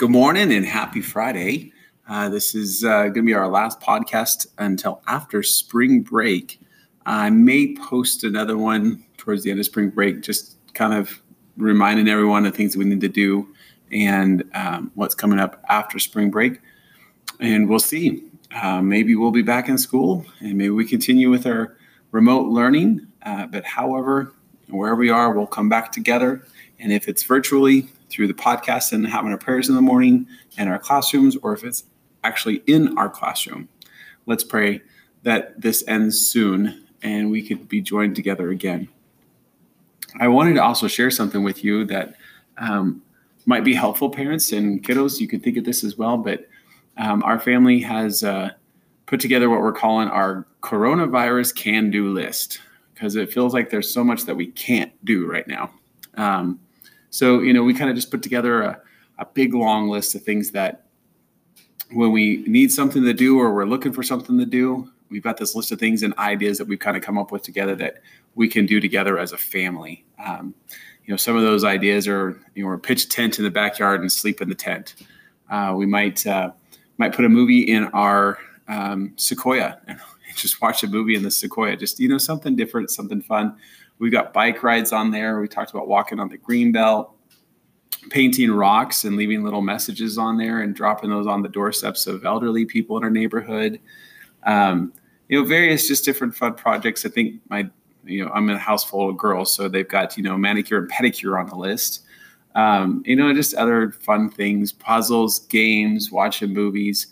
Good morning and happy Friday. Uh, this is uh, going to be our last podcast until after spring break. I may post another one towards the end of spring break, just kind of reminding everyone of things we need to do and um, what's coming up after spring break. And we'll see. Uh, maybe we'll be back in school and maybe we continue with our remote learning. Uh, but however, wherever we are, we'll come back together. And if it's virtually through the podcast and having our prayers in the morning in our classrooms, or if it's actually in our classroom, let's pray that this ends soon and we could be joined together again. I wanted to also share something with you that um, might be helpful, parents and kiddos. You can think of this as well, but um, our family has uh, put together what we're calling our coronavirus can do list because it feels like there's so much that we can't do right now. Um, so, you know, we kind of just put together a, a big long list of things that when we need something to do or we're looking for something to do, we've got this list of things and ideas that we've kind of come up with together that we can do together as a family. Um, you know, some of those ideas are, you know, pitch a tent in the backyard and sleep in the tent. Uh, we might uh, might put a movie in our um, sequoia and just watch a movie in the sequoia. Just you know, something different, something fun. We've got bike rides on there. We talked about walking on the green belt, painting rocks and leaving little messages on there and dropping those on the doorsteps of elderly people in our neighborhood. Um, you know, various just different fun projects. I think my you know, I'm in a house full of girls, so they've got, you know, manicure and pedicure on the list. Um, you know, just other fun things, puzzles, games, watching movies.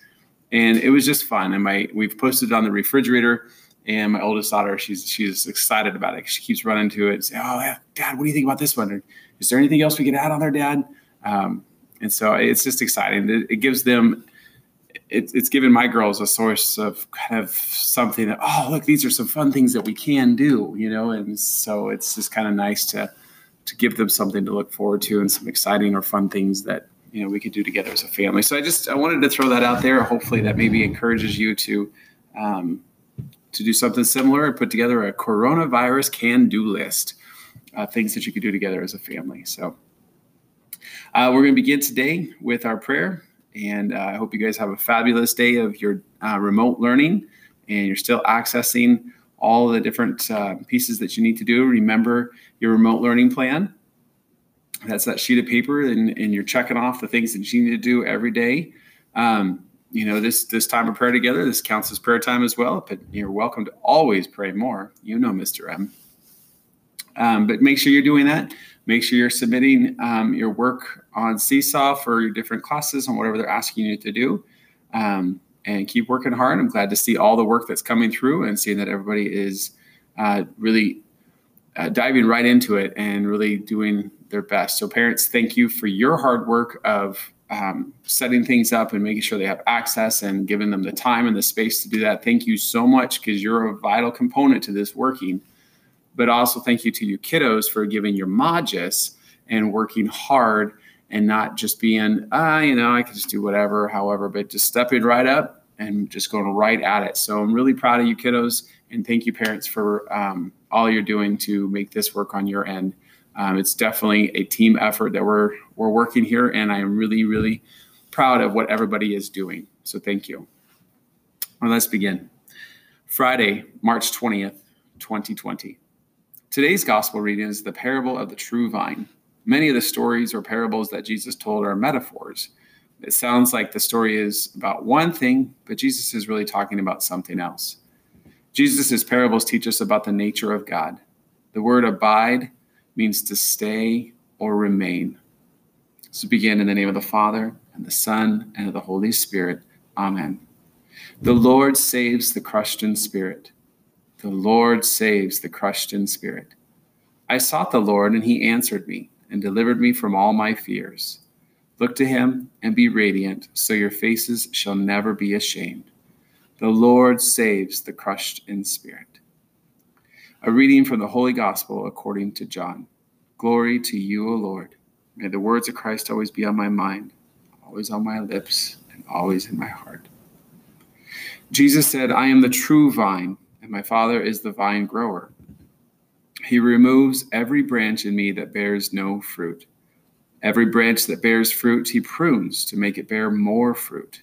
And it was just fun. And my we've posted it on the refrigerator. And my oldest daughter, she's she's excited about it. She keeps running to it and say, "Oh, Dad, what do you think about this one? Is there anything else we can add on there, Dad?" Um, and so it's just exciting. It, it gives them it, it's given my girls a source of kind of something that oh look these are some fun things that we can do you know and so it's just kind of nice to to give them something to look forward to and some exciting or fun things that you know we could do together as a family so i just i wanted to throw that out there hopefully that maybe encourages you to um, to do something similar and put together a coronavirus can do list uh, things that you could do together as a family so uh, we're going to begin today with our prayer and uh, I hope you guys have a fabulous day of your uh, remote learning and you're still accessing all the different uh, pieces that you need to do. Remember your remote learning plan. That's that sheet of paper, and, and you're checking off the things that you need to do every day. Um, you know, this this time of prayer together, this counts as prayer time as well. But you're welcome to always pray more. You know, Mr. M. Um, but make sure you're doing that. Make sure you're submitting um, your work on Seesaw for your different classes and whatever they're asking you to do. Um, and keep working hard. I'm glad to see all the work that's coming through and seeing that everybody is uh, really uh, diving right into it and really doing their best. So, parents, thank you for your hard work of um, setting things up and making sure they have access and giving them the time and the space to do that. Thank you so much because you're a vital component to this working. But also, thank you to you kiddos for giving your Magis and working hard and not just being, ah, you know, I can just do whatever, however, but just stepping right up and just going right at it. So I'm really proud of you kiddos and thank you parents for um, all you're doing to make this work on your end. Um, it's definitely a team effort that we're we're working here, and I am really really proud of what everybody is doing. So thank you. Well, let's begin. Friday, March 20th, 2020. Today's gospel reading is the parable of the true vine. Many of the stories or parables that Jesus told are metaphors. It sounds like the story is about one thing, but Jesus is really talking about something else. Jesus' parables teach us about the nature of God. The word abide means to stay or remain. So begin in the name of the Father, and the Son, and of the Holy Spirit. Amen. The Lord saves the crushed in spirit. The Lord saves the crushed in spirit. I sought the Lord, and he answered me and delivered me from all my fears. Look to him and be radiant, so your faces shall never be ashamed. The Lord saves the crushed in spirit. A reading from the Holy Gospel according to John. Glory to you, O Lord. May the words of Christ always be on my mind, always on my lips, and always in my heart. Jesus said, I am the true vine, and my Father is the vine grower. He removes every branch in me that bears no fruit, Every branch that bears fruit, he prunes to make it bear more fruit.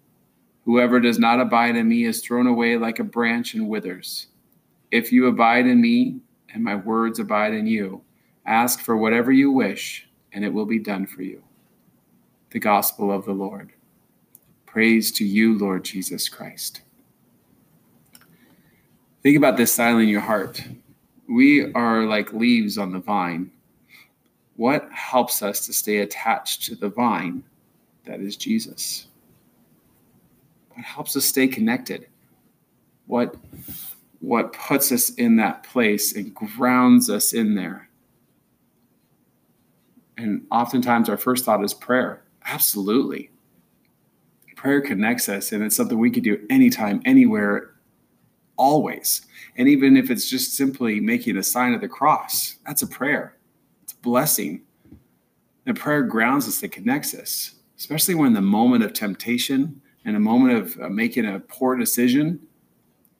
Whoever does not abide in me is thrown away like a branch and withers. If you abide in me, and my words abide in you, ask for whatever you wish, and it will be done for you. The Gospel of the Lord. Praise to you, Lord Jesus Christ. Think about this silent in your heart. We are like leaves on the vine. What helps us to stay attached to the vine that is Jesus. What helps us stay connected? What, what puts us in that place and grounds us in there? And oftentimes our first thought is prayer. Absolutely. Prayer connects us, and it's something we can do anytime, anywhere, always. And even if it's just simply making a sign of the cross, that's a prayer. It's a blessing. And prayer grounds us, it connects us especially when the moment of temptation and a moment of uh, making a poor decision,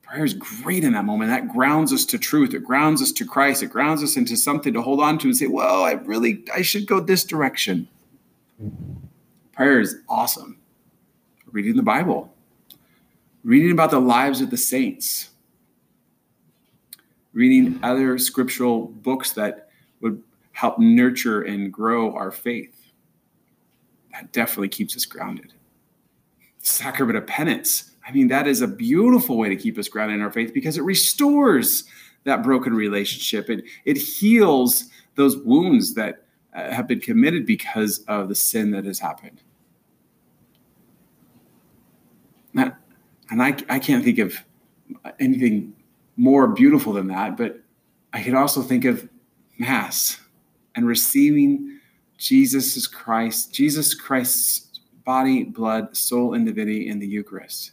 prayer is great in that moment. That grounds us to truth. It grounds us to Christ. It grounds us into something to hold on to and say, "Well, I really, I should go this direction." Prayer is awesome. Reading the Bible, reading about the lives of the saints, reading other scriptural books that would help nurture and grow our faith that definitely keeps us grounded. Sacrament of penance. I mean, that is a beautiful way to keep us grounded in our faith because it restores that broken relationship. It, it heals those wounds that uh, have been committed because of the sin that has happened. Now, and I, I can't think of anything more beautiful than that, but I can also think of Mass and receiving Jesus Christ, Jesus Christ's body, blood, soul, and divinity in the Eucharist.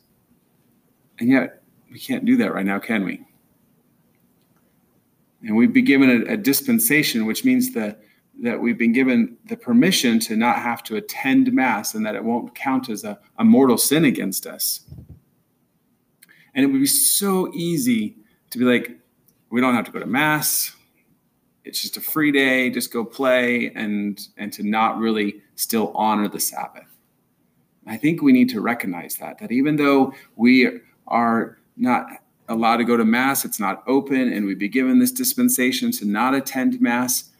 And yet, we can't do that right now, can we? And we've been given a, a dispensation, which means that that we've been given the permission to not have to attend Mass and that it won't count as a, a mortal sin against us. And it would be so easy to be like, we don't have to go to Mass it's just a free day, just go play and and to not really still honor the Sabbath. I think we need to recognize that that even though we are not allowed to go to mass, it's not open, and we'd be given this dispensation to not attend mass,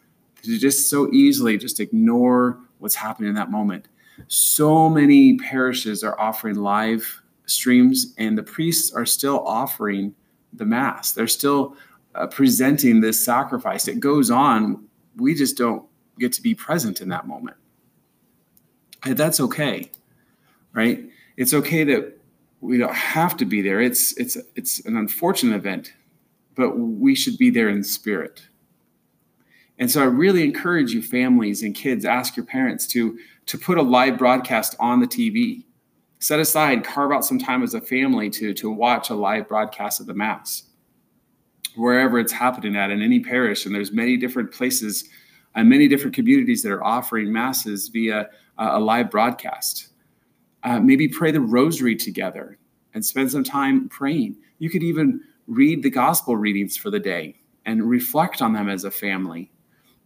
to just so easily just ignore what's happening in that moment. So many parishes are offering live streams, and the priests are still offering the mass. They're still uh, presenting this sacrifice. It goes on. We just don't get to be present in that moment. And that's okay, right? It's okay that we don't have to be there. It's it's it's an unfortunate event, but we should be there in spirit. And so I really encourage you families and kids ask your parents to to put a live broadcast on the TV. Set aside, carve out some time as a family to to watch a live broadcast of the mass wherever it's happening at in any parish. And there's many different places and many different communities that are offering masses via a live broadcast. Uh, maybe pray the rosary together and spend some time praying. You could even read the gospel readings for the day and reflect on them as a family.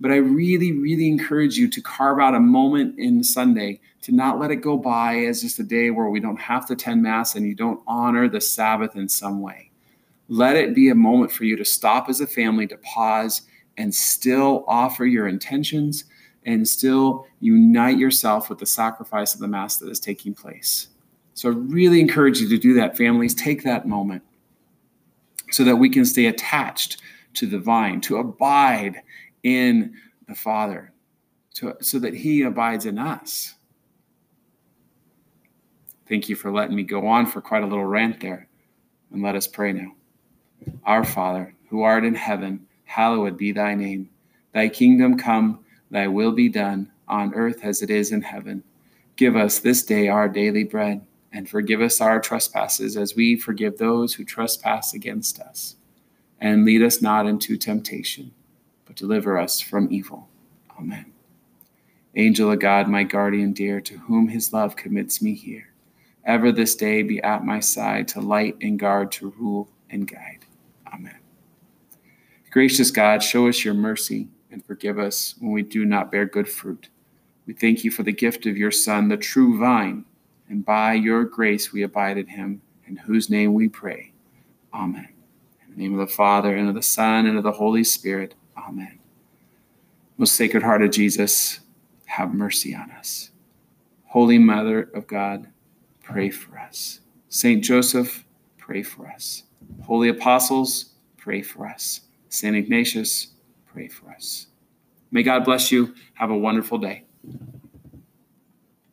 But I really, really encourage you to carve out a moment in Sunday to not let it go by as just a day where we don't have to attend Mass and you don't honor the Sabbath in some way. Let it be a moment for you to stop as a family, to pause and still offer your intentions and still unite yourself with the sacrifice of the Mass that is taking place. So I really encourage you to do that, families. Take that moment so that we can stay attached to the vine, to abide in the Father, to, so that He abides in us. Thank you for letting me go on for quite a little rant there. And let us pray now. Our Father, who art in heaven, hallowed be thy name. Thy kingdom come, thy will be done, on earth as it is in heaven. Give us this day our daily bread, and forgive us our trespasses as we forgive those who trespass against us. And lead us not into temptation, but deliver us from evil. Amen. Angel of God, my guardian dear, to whom his love commits me here, ever this day be at my side to light and guard, to rule and guide. Amen. Gracious God, show us your mercy and forgive us when we do not bear good fruit. We thank you for the gift of your Son, the true vine, and by your grace we abide in him, in whose name we pray. Amen. In the name of the Father, and of the Son, and of the Holy Spirit. Amen. Most Sacred Heart of Jesus, have mercy on us. Holy Mother of God, pray for us. Saint Joseph, pray for us. Holy Apostles, pray for us. Saint Ignatius, pray for us. May God bless you. Have a wonderful day.